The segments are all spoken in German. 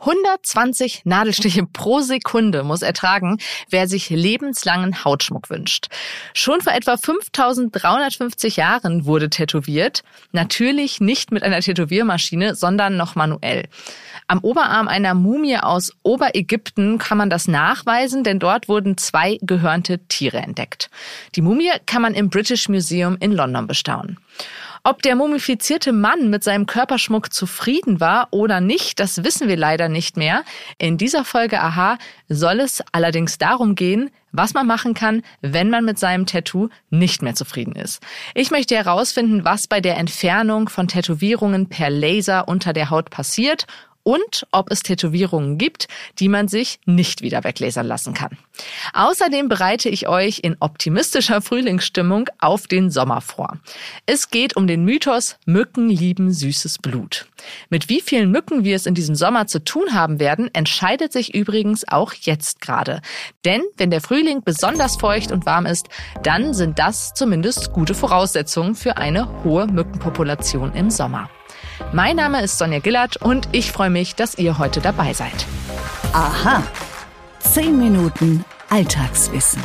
120 Nadelstiche pro Sekunde muss ertragen, wer sich lebenslangen Hautschmuck wünscht. Schon vor etwa 5350 Jahren wurde tätowiert. Natürlich nicht mit einer Tätowiermaschine, sondern noch manuell. Am Oberarm einer Mumie aus Oberägypten kann man das nachweisen, denn dort wurden zwei gehörnte Tiere entdeckt. Die Mumie kann man im British Museum in London bestaunen. Ob der mumifizierte Mann mit seinem Körperschmuck zufrieden war oder nicht, das wissen wir leider nicht mehr. In dieser Folge Aha soll es allerdings darum gehen, was man machen kann, wenn man mit seinem Tattoo nicht mehr zufrieden ist. Ich möchte herausfinden, was bei der Entfernung von Tätowierungen per Laser unter der Haut passiert und ob es Tätowierungen gibt, die man sich nicht wieder weglasern lassen kann. Außerdem bereite ich euch in optimistischer Frühlingsstimmung auf den Sommer vor. Es geht um den Mythos Mücken lieben süßes Blut. Mit wie vielen Mücken wir es in diesem Sommer zu tun haben werden, entscheidet sich übrigens auch jetzt gerade. Denn wenn der Frühling besonders feucht und warm ist, dann sind das zumindest gute Voraussetzungen für eine hohe Mückenpopulation im Sommer. Mein Name ist Sonja Gillert und ich freue mich, dass ihr heute dabei seid. Aha. Zehn Minuten Alltagswissen.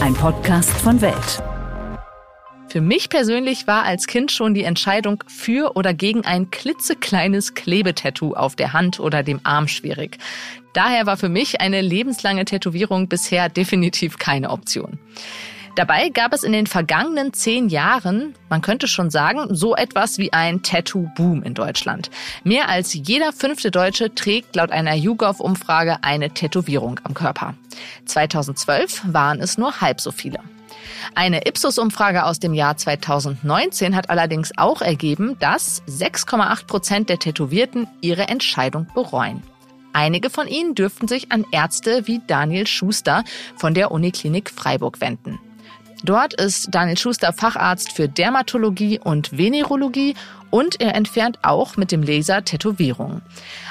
Ein Podcast von Welt. Für mich persönlich war als Kind schon die Entscheidung für oder gegen ein klitzekleines Klebetattoo auf der Hand oder dem Arm schwierig. Daher war für mich eine lebenslange Tätowierung bisher definitiv keine Option. Dabei gab es in den vergangenen zehn Jahren, man könnte schon sagen, so etwas wie ein Tattoo-Boom in Deutschland. Mehr als jeder fünfte Deutsche trägt laut einer YouGov-Umfrage eine Tätowierung am Körper. 2012 waren es nur halb so viele. Eine Ipsos-Umfrage aus dem Jahr 2019 hat allerdings auch ergeben, dass 6,8 Prozent der Tätowierten ihre Entscheidung bereuen. Einige von ihnen dürften sich an Ärzte wie Daniel Schuster von der Uniklinik Freiburg wenden. Dort ist Daniel Schuster Facharzt für Dermatologie und Venerologie und er entfernt auch mit dem Laser Tätowierungen.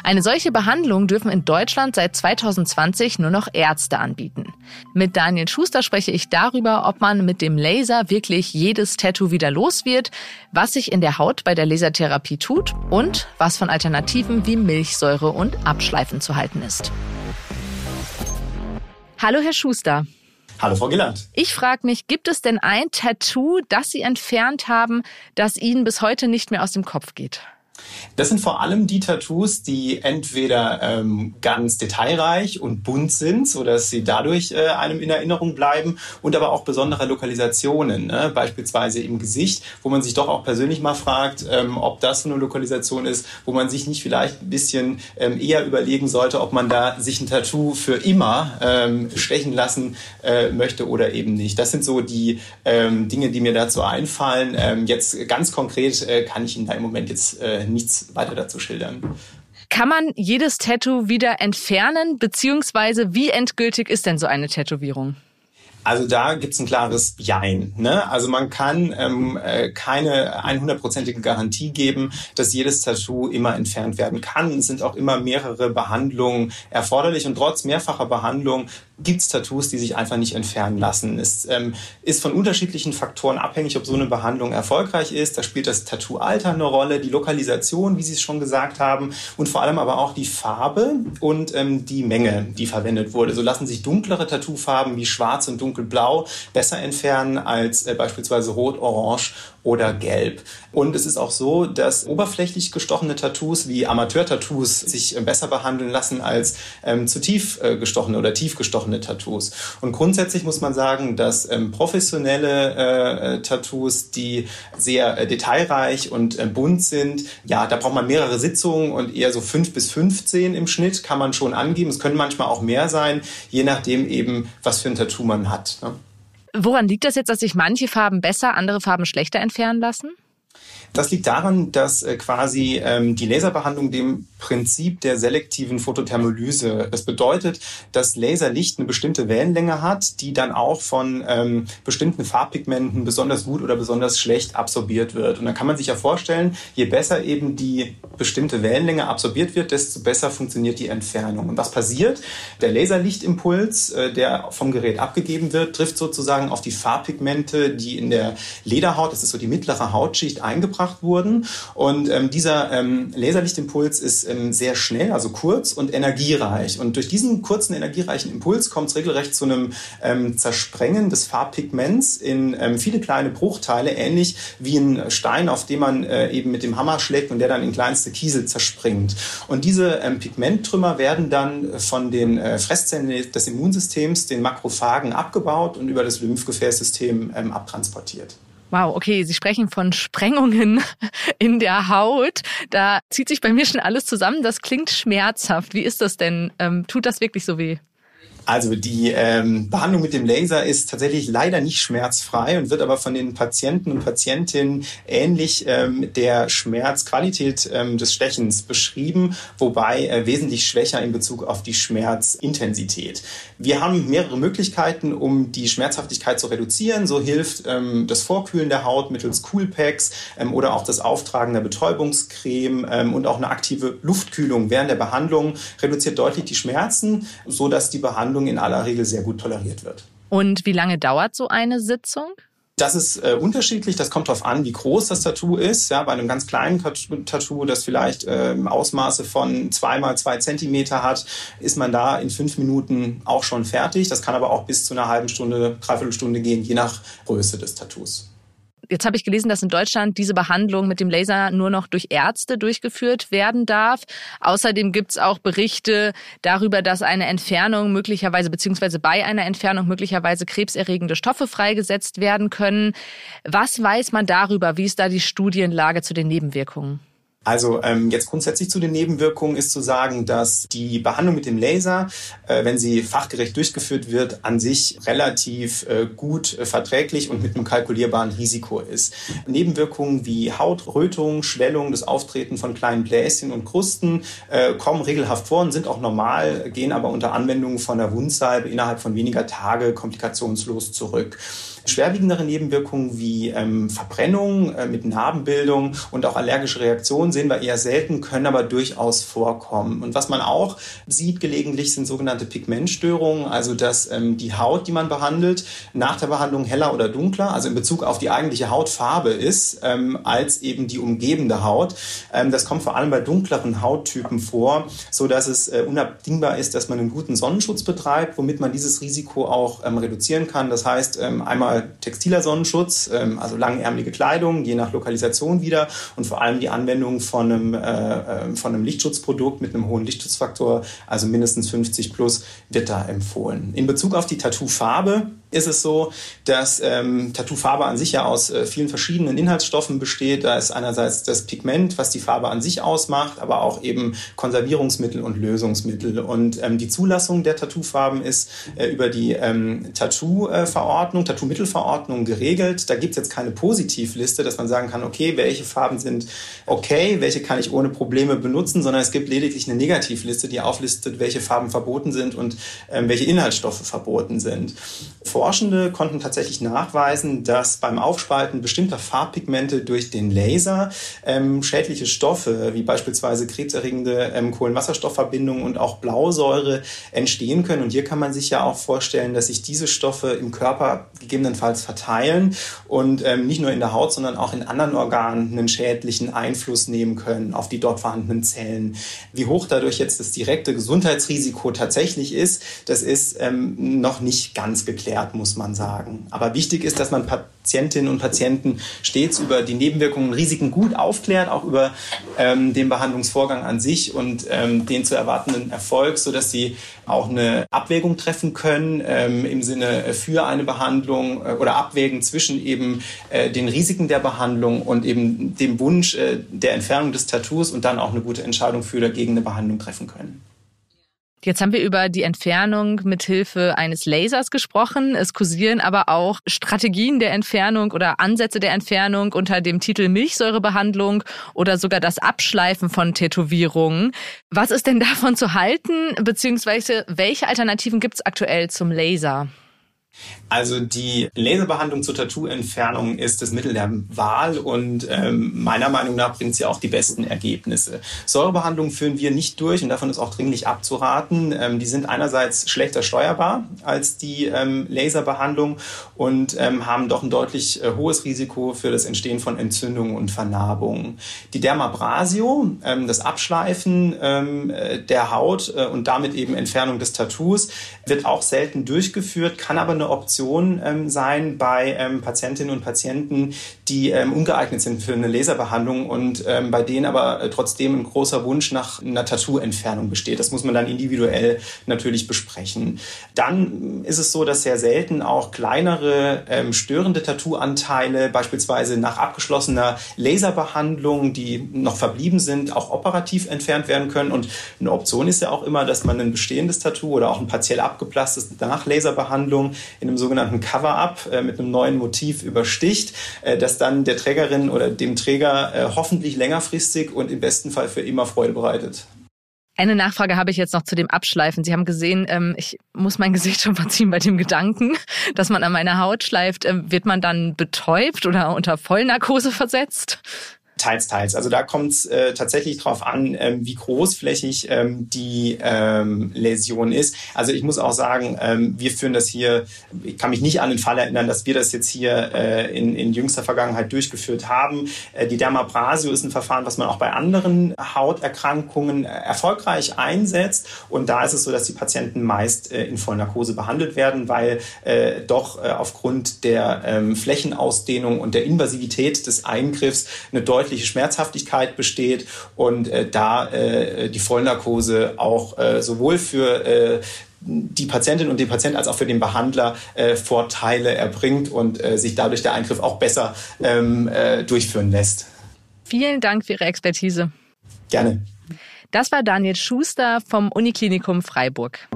Eine solche Behandlung dürfen in Deutschland seit 2020 nur noch Ärzte anbieten. Mit Daniel Schuster spreche ich darüber, ob man mit dem Laser wirklich jedes Tattoo wieder los wird, was sich in der Haut bei der Lasertherapie tut und was von Alternativen wie Milchsäure und Abschleifen zu halten ist. Hallo, Herr Schuster. Hallo Frau Gilland. Ich frage mich, gibt es denn ein Tattoo, das Sie entfernt haben, das Ihnen bis heute nicht mehr aus dem Kopf geht? Das sind vor allem die Tattoos, die entweder ähm, ganz detailreich und bunt sind, sodass sie dadurch äh, einem in Erinnerung bleiben und aber auch besondere Lokalisationen, ne? beispielsweise im Gesicht, wo man sich doch auch persönlich mal fragt, ähm, ob das so eine Lokalisation ist, wo man sich nicht vielleicht ein bisschen ähm, eher überlegen sollte, ob man da sich ein Tattoo für immer ähm, stechen lassen äh, möchte oder eben nicht. Das sind so die ähm, Dinge, die mir dazu einfallen. Ähm, jetzt ganz konkret äh, kann ich Ihnen da im Moment jetzt äh, nichts weiter dazu schildern. Kann man jedes Tattoo wieder entfernen, beziehungsweise wie endgültig ist denn so eine Tätowierung? Also da gibt's ein klares Jein. Ne? Also man kann ähm, äh, keine 100%ige Garantie geben, dass jedes Tattoo immer entfernt werden kann. Es sind auch immer mehrere Behandlungen erforderlich und trotz mehrfacher Behandlung gibt es Tattoos, die sich einfach nicht entfernen lassen. Es ähm, ist von unterschiedlichen Faktoren abhängig, ob so eine Behandlung erfolgreich ist. Da spielt das Tattoo-Alter eine Rolle, die Lokalisation, wie Sie es schon gesagt haben, und vor allem aber auch die Farbe und ähm, die Menge, die verwendet wurde. So lassen sich dunklere Tattoofarben wie schwarz und dunkelblau besser entfernen als äh, beispielsweise rot, orange oder gelb. Und es ist auch so, dass oberflächlich gestochene Tattoos wie Amateur-Tattoos sich äh, besser behandeln lassen als ähm, zu tief äh, gestochene oder tief gestochene Tattoos. Und grundsätzlich muss man sagen, dass ähm, professionelle äh, äh Tattoos, die sehr äh, detailreich und äh, bunt sind, ja, da braucht man mehrere Sitzungen und eher so fünf bis 15 im Schnitt kann man schon angeben. Es können manchmal auch mehr sein, je nachdem eben, was für ein Tattoo man hat. Ne? Woran liegt das jetzt, dass sich manche Farben besser, andere Farben schlechter entfernen lassen? Das liegt daran, dass äh, quasi ähm, die Laserbehandlung dem Prinzip der selektiven Photothermolyse. Das bedeutet, dass Laserlicht eine bestimmte Wellenlänge hat, die dann auch von ähm, bestimmten Farbpigmenten besonders gut oder besonders schlecht absorbiert wird. Und dann kann man sich ja vorstellen, je besser eben die bestimmte Wellenlänge absorbiert wird, desto besser funktioniert die Entfernung. Und was passiert? Der Laserlichtimpuls, äh, der vom Gerät abgegeben wird, trifft sozusagen auf die Farbpigmente, die in der Lederhaut, das ist so die mittlere Hautschicht, eingebracht wurden. Und ähm, dieser ähm, Laserlichtimpuls ist ähm, sehr schnell, also kurz und energiereich. Und durch diesen kurzen, energiereichen Impuls kommt es regelrecht zu einem ähm, Zersprengen des Farbpigments in ähm, viele kleine Bruchteile, ähnlich wie ein Stein, auf dem man äh, eben mit dem Hammer schlägt und der dann in kleinste Kiesel zerspringt. Und diese ähm, Pigmenttrümmer werden dann von den äh, Fresszellen des Immunsystems, den Makrophagen, abgebaut und über das Lymphgefäßsystem ähm, abtransportiert. Wow, okay, Sie sprechen von Sprengungen in der Haut. Da zieht sich bei mir schon alles zusammen. Das klingt schmerzhaft. Wie ist das denn? Ähm, tut das wirklich so weh? Also die ähm, Behandlung mit dem Laser ist tatsächlich leider nicht schmerzfrei und wird aber von den Patienten und Patientinnen ähnlich ähm, der Schmerzqualität ähm, des Stechens beschrieben, wobei äh, wesentlich schwächer in Bezug auf die Schmerzintensität. Wir haben mehrere Möglichkeiten, um die Schmerzhaftigkeit zu reduzieren. So hilft ähm, das Vorkühlen der Haut mittels Coolpacks ähm, oder auch das Auftragen der Betäubungscreme ähm, und auch eine aktive Luftkühlung während der Behandlung reduziert deutlich die Schmerzen, so dass die Behandlung Behandlung in aller Regel sehr gut toleriert wird. Und wie lange dauert so eine Sitzung? Das ist äh, unterschiedlich. Das kommt darauf an, wie groß das Tattoo ist. Ja, bei einem ganz kleinen Tattoo, das vielleicht äh, Ausmaße von zwei mal zwei Zentimeter hat, ist man da in fünf Minuten auch schon fertig. Das kann aber auch bis zu einer halben Stunde, dreiviertel Stunde gehen, je nach Größe des Tattoos. Jetzt habe ich gelesen, dass in Deutschland diese Behandlung mit dem Laser nur noch durch Ärzte durchgeführt werden darf. Außerdem gibt es auch Berichte darüber, dass eine Entfernung möglicherweise beziehungsweise bei einer Entfernung möglicherweise krebserregende Stoffe freigesetzt werden können. Was weiß man darüber? Wie ist da die Studienlage zu den Nebenwirkungen? Also ähm, jetzt grundsätzlich zu den Nebenwirkungen ist zu sagen, dass die Behandlung mit dem Laser, äh, wenn sie fachgerecht durchgeführt wird, an sich relativ äh, gut äh, verträglich und mit einem kalkulierbaren Risiko ist. Nebenwirkungen wie Hautrötung, Schwellung, das Auftreten von kleinen Bläschen und Krusten äh, kommen regelhaft vor und sind auch normal, gehen aber unter Anwendung von der Wundsalbe innerhalb von weniger Tage komplikationslos zurück. Schwerwiegendere Nebenwirkungen wie ähm, Verbrennung äh, mit Narbenbildung und auch allergische Reaktionen sehen wir eher selten, können aber durchaus vorkommen. Und was man auch sieht gelegentlich sind sogenannte Pigmentstörungen, also dass ähm, die Haut, die man behandelt, nach der Behandlung heller oder dunkler, also in Bezug auf die eigentliche Hautfarbe ist, ähm, als eben die umgebende Haut. Ähm, das kommt vor allem bei dunkleren Hauttypen vor, so dass es äh, unabdingbar ist, dass man einen guten Sonnenschutz betreibt, womit man dieses Risiko auch ähm, reduzieren kann. Das heißt, ähm, einmal textiler Sonnenschutz, ähm, also langärmelige Kleidung, je nach Lokalisation wieder und vor allem die Anwendung von einem, äh, äh, von einem Lichtschutzprodukt mit einem hohen Lichtschutzfaktor, also mindestens 50 plus, wird da empfohlen. In Bezug auf die Tattoofarbe ist es so, dass ähm, Tattoofarbe an sich ja aus äh, vielen verschiedenen Inhaltsstoffen besteht. Da ist einerseits das Pigment, was die Farbe an sich ausmacht, aber auch eben Konservierungsmittel und Lösungsmittel. Und ähm, die Zulassung der Tattoofarben ist äh, über die ähm, Tattoo-Verordnung, Tattoo-Mittelverordnung geregelt. Da gibt es jetzt keine Positivliste, dass man sagen kann, okay, welche Farben sind okay, welche kann ich ohne Probleme benutzen, sondern es gibt lediglich eine Negativliste, die auflistet, welche Farben verboten sind und ähm, welche Inhaltsstoffe verboten sind. Forschende konnten tatsächlich nachweisen, dass beim Aufspalten bestimmter Farbpigmente durch den Laser ähm, schädliche Stoffe, wie beispielsweise krebserregende ähm, Kohlenwasserstoffverbindungen und auch Blausäure entstehen können. Und hier kann man sich ja auch vorstellen, dass sich diese Stoffe im Körper gegebenenfalls verteilen und ähm, nicht nur in der Haut, sondern auch in anderen Organen einen schädlichen Einfluss nehmen können auf die dort vorhandenen Zellen. Wie hoch dadurch jetzt das direkte Gesundheitsrisiko tatsächlich ist, das ist ähm, noch nicht ganz geklärt muss man sagen. Aber wichtig ist, dass man Patientinnen und Patienten stets über die Nebenwirkungen und Risiken gut aufklärt, auch über ähm, den Behandlungsvorgang an sich und ähm, den zu erwartenden Erfolg, sodass sie auch eine Abwägung treffen können ähm, im Sinne für eine Behandlung äh, oder abwägen zwischen eben äh, den Risiken der Behandlung und eben dem Wunsch äh, der Entfernung des Tattoos und dann auch eine gute Entscheidung für oder gegen eine Behandlung treffen können. Jetzt haben wir über die Entfernung mit Hilfe eines Lasers gesprochen. Es kursieren aber auch Strategien der Entfernung oder Ansätze der Entfernung unter dem Titel Milchsäurebehandlung oder sogar das Abschleifen von Tätowierungen. Was ist denn davon zu halten, beziehungsweise welche Alternativen gibt es aktuell zum Laser? Also die Laserbehandlung zur Tattoo-Entfernung ist das Mittel der Wahl und ähm, meiner Meinung nach bringt sie auch die besten Ergebnisse. Säurebehandlungen führen wir nicht durch und davon ist auch dringlich abzuraten. Ähm, die sind einerseits schlechter steuerbar als die ähm, Laserbehandlung und ähm, haben doch ein deutlich äh, hohes Risiko für das Entstehen von Entzündungen und Vernarbungen. Die Dermabrasio, ähm, das Abschleifen ähm, äh, der Haut äh, und damit eben Entfernung des Tattoos, wird auch selten durchgeführt, kann aber eine Option ähm, sein bei ähm, Patientinnen und Patienten, die ähm, ungeeignet sind für eine Laserbehandlung und ähm, bei denen aber äh, trotzdem ein großer Wunsch nach einer Tattoo-Entfernung besteht. Das muss man dann individuell natürlich besprechen. Dann ist es so, dass sehr selten auch kleinere ähm, störende Tattoo-Anteile, beispielsweise nach abgeschlossener Laserbehandlung, die noch verblieben sind, auch operativ entfernt werden können. Und eine Option ist ja auch immer, dass man ein bestehendes Tattoo oder auch ein partiell abgeplasstes nach Laserbehandlung in einem sogenannten Cover-up äh, mit einem neuen Motiv übersticht, äh, das dann der Trägerin oder dem Träger äh, hoffentlich längerfristig und im besten Fall für immer Freude bereitet. Eine Nachfrage habe ich jetzt noch zu dem Abschleifen. Sie haben gesehen, ähm, ich muss mein Gesicht schon verziehen bei dem Gedanken, dass man an meiner Haut schleift. Ähm, wird man dann betäubt oder unter Vollnarkose versetzt? Teils, teils. Also da kommt es äh, tatsächlich drauf an, ähm, wie großflächig ähm, die ähm, Läsion ist. Also ich muss auch sagen, ähm, wir führen das hier, ich kann mich nicht an den Fall erinnern, dass wir das jetzt hier äh, in, in jüngster Vergangenheit durchgeführt haben. Äh, die Dermabrasio ist ein Verfahren, was man auch bei anderen Hauterkrankungen äh, erfolgreich einsetzt. Und da ist es so, dass die Patienten meist äh, in Vollnarkose behandelt werden, weil äh, doch äh, aufgrund der ähm, Flächenausdehnung und der Invasivität des Eingriffs eine deutliche deutliche Schmerzhaftigkeit besteht und äh, da äh, die Vollnarkose auch äh, sowohl für äh, die Patientin und den Patient als auch für den Behandler äh, Vorteile erbringt und äh, sich dadurch der Eingriff auch besser ähm, äh, durchführen lässt. Vielen Dank für Ihre Expertise. Gerne. Das war Daniel Schuster vom Uniklinikum Freiburg.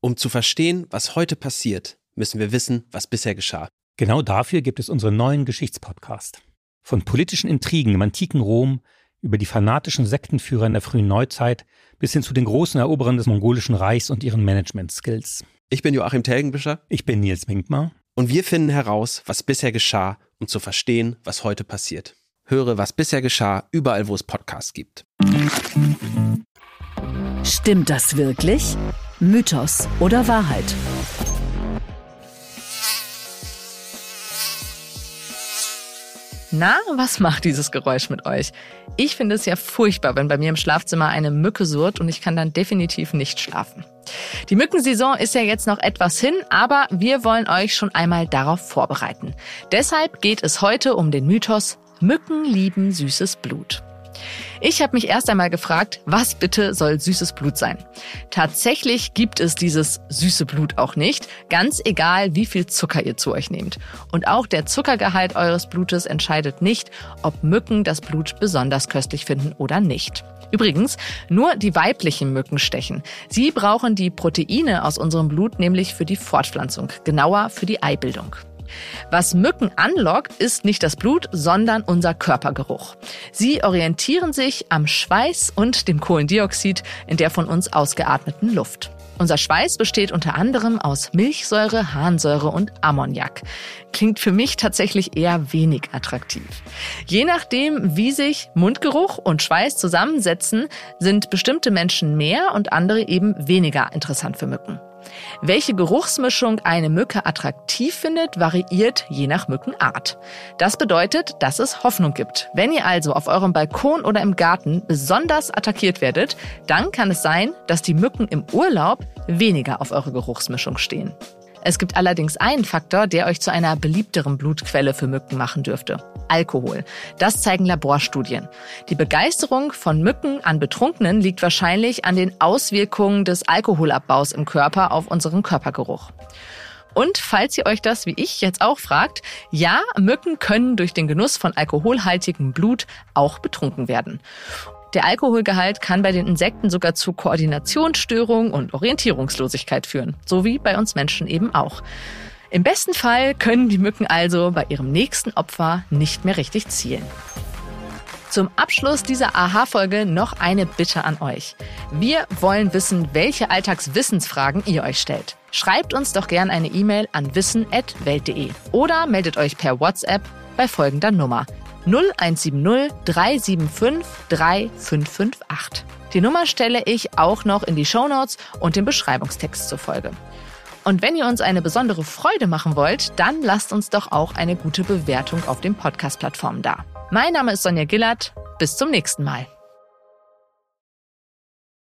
Um zu verstehen, was heute passiert, müssen wir wissen, was bisher geschah. Genau dafür gibt es unseren neuen Geschichtspodcast. Von politischen Intrigen im antiken Rom über die fanatischen Sektenführer in der frühen Neuzeit bis hin zu den großen Eroberern des mongolischen Reichs und ihren Management-Skills. Ich bin Joachim Telgenbischer. Ich bin Nils Minkmar. Und wir finden heraus, was bisher geschah, um zu verstehen, was heute passiert. Höre, was bisher geschah, überall, wo es Podcasts gibt. Stimmt das wirklich? Mythos oder Wahrheit? Na, was macht dieses Geräusch mit euch? Ich finde es ja furchtbar, wenn bei mir im Schlafzimmer eine Mücke surrt und ich kann dann definitiv nicht schlafen. Die Mückensaison ist ja jetzt noch etwas hin, aber wir wollen euch schon einmal darauf vorbereiten. Deshalb geht es heute um den Mythos Mücken lieben süßes Blut. Ich habe mich erst einmal gefragt, was bitte soll süßes Blut sein? Tatsächlich gibt es dieses süße Blut auch nicht, ganz egal, wie viel Zucker ihr zu euch nehmt. Und auch der Zuckergehalt eures Blutes entscheidet nicht, ob Mücken das Blut besonders köstlich finden oder nicht. Übrigens, nur die weiblichen Mücken stechen. Sie brauchen die Proteine aus unserem Blut nämlich für die Fortpflanzung, genauer für die Eibildung. Was Mücken anlockt, ist nicht das Blut, sondern unser Körpergeruch. Sie orientieren sich am Schweiß und dem Kohlendioxid in der von uns ausgeatmeten Luft. Unser Schweiß besteht unter anderem aus Milchsäure, Harnsäure und Ammoniak. Klingt für mich tatsächlich eher wenig attraktiv. Je nachdem, wie sich Mundgeruch und Schweiß zusammensetzen, sind bestimmte Menschen mehr und andere eben weniger interessant für Mücken. Welche Geruchsmischung eine Mücke attraktiv findet, variiert je nach Mückenart. Das bedeutet, dass es Hoffnung gibt. Wenn ihr also auf eurem Balkon oder im Garten besonders attackiert werdet, dann kann es sein, dass die Mücken im Urlaub weniger auf eure Geruchsmischung stehen. Es gibt allerdings einen Faktor, der euch zu einer beliebteren Blutquelle für Mücken machen dürfte. Alkohol. Das zeigen Laborstudien. Die Begeisterung von Mücken an Betrunkenen liegt wahrscheinlich an den Auswirkungen des Alkoholabbaus im Körper auf unseren Körpergeruch. Und falls ihr euch das wie ich jetzt auch fragt, ja, Mücken können durch den Genuss von alkoholhaltigem Blut auch betrunken werden. Der Alkoholgehalt kann bei den Insekten sogar zu Koordinationsstörungen und Orientierungslosigkeit führen, so wie bei uns Menschen eben auch. Im besten Fall können die Mücken also bei ihrem nächsten Opfer nicht mehr richtig zielen. Zum Abschluss dieser Aha-Folge noch eine Bitte an euch. Wir wollen wissen, welche Alltagswissensfragen ihr euch stellt. Schreibt uns doch gern eine E-Mail an wissen.welt.de oder meldet euch per WhatsApp bei folgender Nummer 0170 375 3558. Die Nummer stelle ich auch noch in die Shownotes und den Beschreibungstext zur Folge. Und wenn ihr uns eine besondere Freude machen wollt, dann lasst uns doch auch eine gute Bewertung auf den Podcast-Plattformen da. Mein Name ist Sonja Gillert. Bis zum nächsten Mal.